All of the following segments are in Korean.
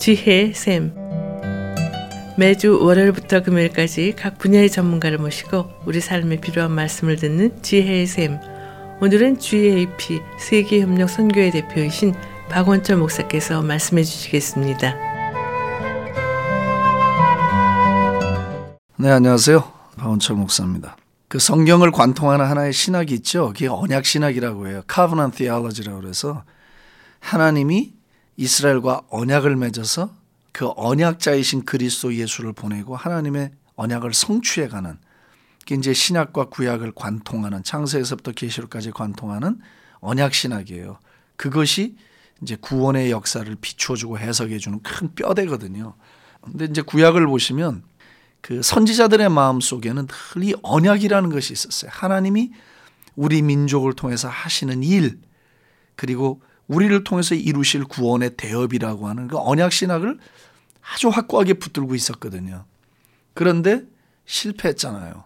지혜의 샘 매주 월요일부터 금요일까지 각 분야의 전문가를 모시고 우리 삶에 필요한 말씀을 듣는 지혜의 샘 오늘은 GAP 세계협력 선교회 대표이신 박원철 목사께서 말씀해 주시겠습니다. 네, 안녕하세요. 박원철 목사입니다. 그 성경을 관통하는 하나의 신학이 있죠. 그게 언약 신학이라고 해요. Covenant Theology라고 그래서 하나님이 이스라엘과 언약을 맺어서 그 언약자이신 그리스도 예수를 보내고 하나님의 언약을 성취해 가는 그게 이제 신약과 구약을 관통하는 창세에서부터 계시록까지 관통하는 언약 신학이에요. 그것이 이제 구원의 역사를 비추어 주고 해석해 주는 큰 뼈대거든요. 근데 이제 구약을 보시면 그 선지자들의 마음 속에는 늘 이 언약이라는 것이 있었어요. 하나님이 우리 민족을 통해서 하시는 일, 그리고 우리를 통해서 이루실 구원의 대업이라고 하는 그 언약 신학을 아주 확고하게 붙들고 있었거든요. 그런데 실패했잖아요.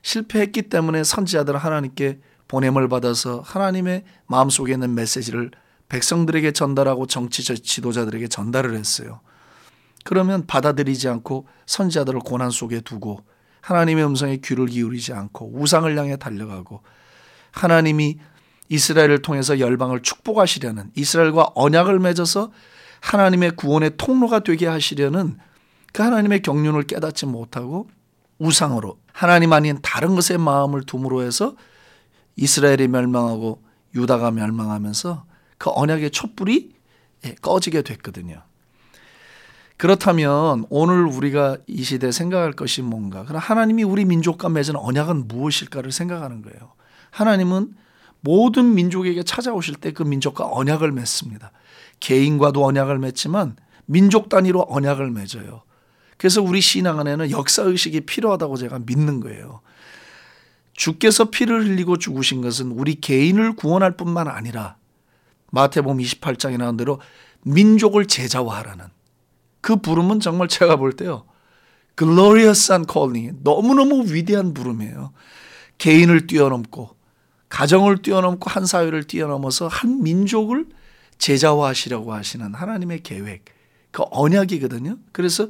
실패했기 때문에 선지자들은 하나님께 보냄을 받아서 하나님의 마음속에 있는 메시지를 백성들에게 전달하고 정치 지도자들에게 전달을 했어요. 그러면 받아들이지 않고 선지자들을 고난 속에 두고 하나님의 음성에 귀를 기울이지 않고 우상을 향해 달려가고 하나님이 이스라엘을 통해서 열방을 축복하시려는 이스라엘과 언약을 맺어서 하나님의 구원의 통로가 되게 하시려는 그 하나님의 경륜을 깨닫지 못하고 우상으로 하나님 아닌 다른 것에 마음을 둠으로 해서 이스라엘이 멸망하고 유다가 멸망하면서 그 언약의 촛불이 예, 꺼지게 됐거든요. 그렇다면 오늘 우리가 이 시대에 생각할 것이 뭔가? 그럼 하나님이 우리 민족과 맺은 언약은 무엇일까를 생각하는 거예요. 하나님은 모든 민족에게 찾아오실 때 그 민족과 언약을 맺습니다. 개인과도 언약을 맺지만 민족 단위로 언약을 맺어요. 그래서 우리 신앙 안에는 역사 의식이 필요하다고 제가 믿는 거예요. 주께서 피를 흘리고 죽으신 것은 우리 개인을 구원할 뿐만 아니라 마태복음 28장에 나온 대로 민족을 제자화하라는 그 부름은 정말 제가 볼 때요. glorious한 calling 너무너무 위대한 부름이에요. 개인을 뛰어넘고 가정을 뛰어넘고 한 사회를 뛰어넘어서 한 민족을 제자화하시려고 하시는 하나님의 계획, 그 언약이거든요. 그래서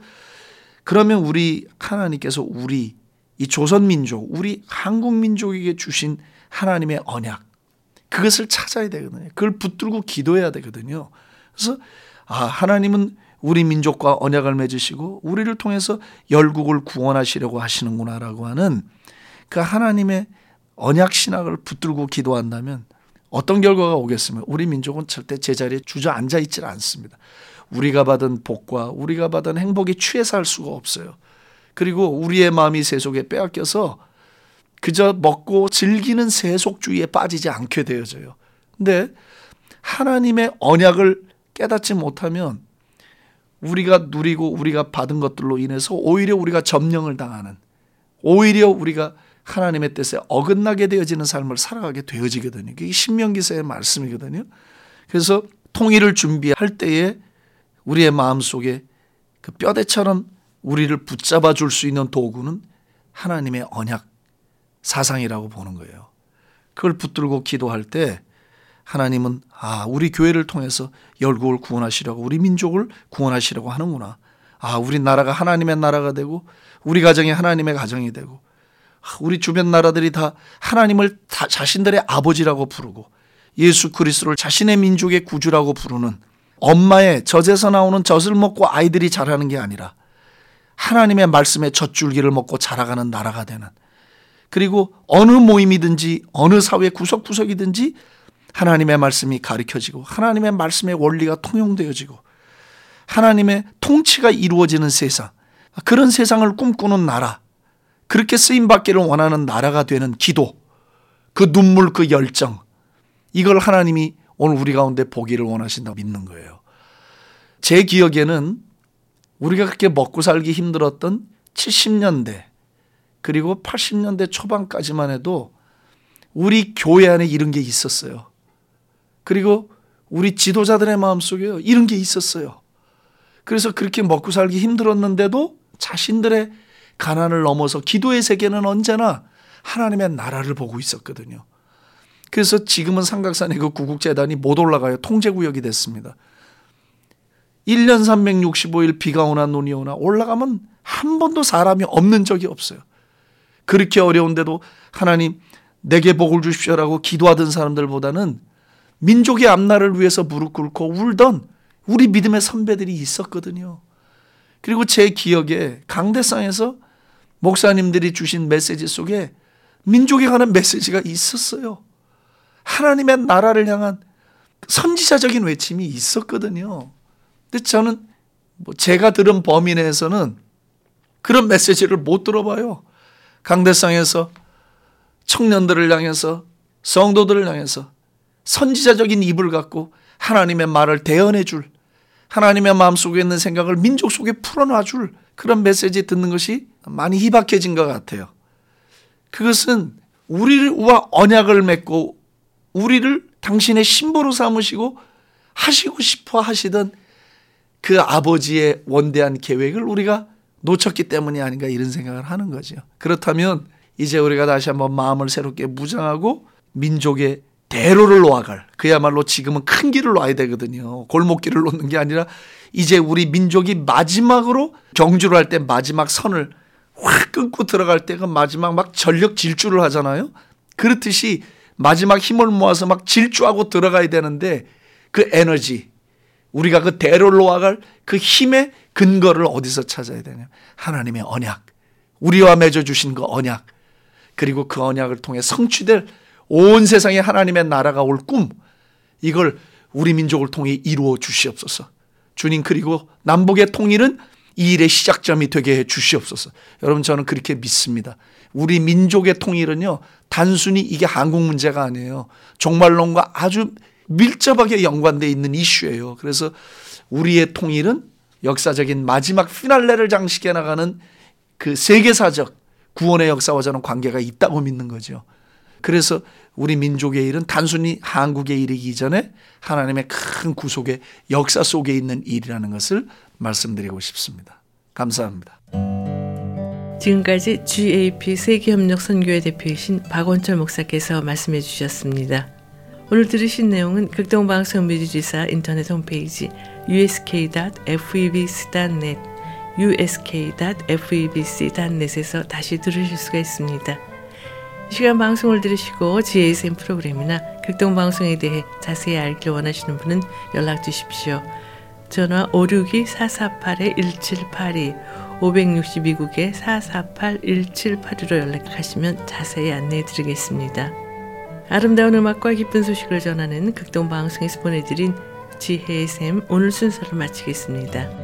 그러면 우리 하나님께서 우리 이 조선 민족, 우리 한국 민족에게 주신 하나님의 언약, 그것을 찾아야 되거든요. 그걸 붙들고 기도해야 되거든요. 그래서 아, 하나님은 우리 민족과 언약을 맺으시고 우리를 통해서 열국을 구원하시려고 하시는구나라고 하는 그 하나님의 언약 신학을 붙들고 기도한다면 어떤 결과가 오겠으면 우리 민족은 절대 제자리에 주저앉아 있질 않습니다. 우리가 받은 복과 우리가 받은 행복에 취해 살 수가 없어요. 그리고 우리의 마음이 세속에 빼앗겨서 그저 먹고 즐기는 세속주의에 빠지지 않게 되어져요. 근데 하나님의 언약을 깨닫지 못하면 우리가 누리고 우리가 받은 것들로 인해서 오히려 우리가 점령을 당하는 오히려 우리가 하나님의 뜻에 어긋나게 되어지는 삶을 살아가게 되어지거든요. 이게 신명기서의 말씀이거든요. 그래서 통일을 준비할 때에 우리의 마음 속에 그 뼈대처럼 우리를 붙잡아 줄 수 있는 도구는 하나님의 언약 사상이라고 보는 거예요. 그걸 붙들고 기도할 때 하나님은 아, 우리 교회를 통해서 열국을 구원하시려고 우리 민족을 구원하시려고 하는구나. 아, 우리 나라가 하나님의 나라가 되고 우리 가정이 하나님의 가정이 되고 우리 주변 나라들이 다 하나님을 다 자신들의 아버지라고 부르고 예수 그리스도를 자신의 민족의 구주라고 부르는 엄마의 젖에서 나오는 젖을 먹고 아이들이 자라는 게 아니라 하나님의 말씀의 젖줄기를 먹고 자라가는 나라가 되는 그리고 어느 모임이든지 어느 사회 구석구석이든지 하나님의 말씀이 가르쳐지고 하나님의 말씀의 원리가 통용되어지고 하나님의 통치가 이루어지는 세상 그런 세상을 꿈꾸는 나라 그렇게 쓰임 받기를 원하는 나라가 되는 기도, 그 눈물, 그 열정, 이걸 하나님이 오늘 우리 가운데 보기를 원하신다고 믿는 거예요. 제 기억에는 우리가 그렇게 먹고 살기 힘들었던 70년대, 그리고 80년대 초반까지만 해도 우리 교회 안에 이런 게 있었어요. 그리고 우리 지도자들의 마음속에 이런 게 있었어요. 그래서 그렇게 먹고 살기 힘들었는데도 자신들의 가난을 넘어서 기도의 세계는 언제나 하나님의 나라를 보고 있었거든요. 그래서 지금은 삼각산의 그 구국재단이 못 올라가요. 통제구역이 됐습니다. 1년 365일 비가 오나 눈이 오나 올라가면 한 번도 사람이 없는 적이 없어요. 그렇게 어려운데도 하나님 내게 복을 주십시오라고 기도하던 사람들보다는 민족의 앞날을 위해서 무릎 꿇고 울던 우리 믿음의 선배들이 있었거든요. 그리고 제 기억에 강대상에서 목사님들이 주신 메시지 속에 민족에 관한 메시지가 있었어요. 하나님의 나라를 향한 선지자적인 외침이 있었거든요. 근데 저는 뭐 제가 들은 범위 내에서는 그런 메시지를 못 들어봐요. 강대상에서 청년들을 향해서 성도들을 향해서 선지자적인 입을 갖고 하나님의 말을 대언해 줄 하나님의 마음속에 있는 생각을 민족 속에 풀어놔 줄 그런 메시지 듣는 것이 많이 희박해진 것 같아요. 그것은 우리와 언약을 맺고 우리를 당신의 신부로 삼으시고 하시고 싶어 하시던 그 아버지의 원대한 계획을 우리가 놓쳤기 때문이 아닌가 이런 생각을 하는 거죠. 그렇다면 이제 우리가 다시 한번 마음을 새롭게 무장하고 민족의 대로를 놓아갈 그야말로 지금은 큰 길을 놓아야 되거든요. 골목길을 놓는 게 아니라 이제 우리 민족이 마지막으로 경주를 할 때 마지막 선을 확 끊고 들어갈 때가 마지막 막 전력 질주를 하잖아요. 그렇듯이 마지막 힘을 모아서 막 질주하고 들어가야 되는데 그 에너지 우리가 그 대로를 놓아갈 그 힘의 근거를 어디서 찾아야 되냐? 하나님의 언약. 우리와 맺어 주신 그 언약. 그리고 그 언약을 통해 성취될 온 세상에 하나님의 나라가 올 꿈. 이걸 우리 민족을 통해 이루어 주시옵소서. 주님 그리고 남북의 통일은 이 일의 시작점이 되게 해 주시옵소서. 여러분 저는 그렇게 믿습니다. 우리 민족의 통일은요. 단순히 이게 한국 문제가 아니에요. 종말론과 아주 밀접하게 연관되어 있는 이슈예요. 그래서 우리의 통일은 역사적인 마지막 피날레를 장식해 나가는 그 세계사적 구원의 역사와 저는 관계가 있다고 믿는 거죠. 그래서 우리 민족의 일은 단순히 한국의 일이기 전에 하나님의 큰 구속의 역사 속에 있는 일이라는 것을 말씀드리고 싶습니다. 감사합니다. 지금까지 GAP 세계협력 선교회 대표이신 박원철 목사께서 말씀해 주셨습니다. 오늘 들으신 내용은 극동방송 미주지사 인터넷 홈페이지 usk.febc.net usk.febc.net에서 다시 들으실 수가 있습니다. 시간 방송을 들으시고 GSM 프로그램이나 극동방송에 대해 자세히 알길 원하시는 분은 연락 주십시오. 전화 562-448-1782 562국에 448-1782로 연락하시면 자세히 안내해 드리겠습니다. 아름다운 음악과 기쁜 소식을 전하는 극동방송에서 보내드린 지혜의 샘 오늘 순서를 마치겠습니다.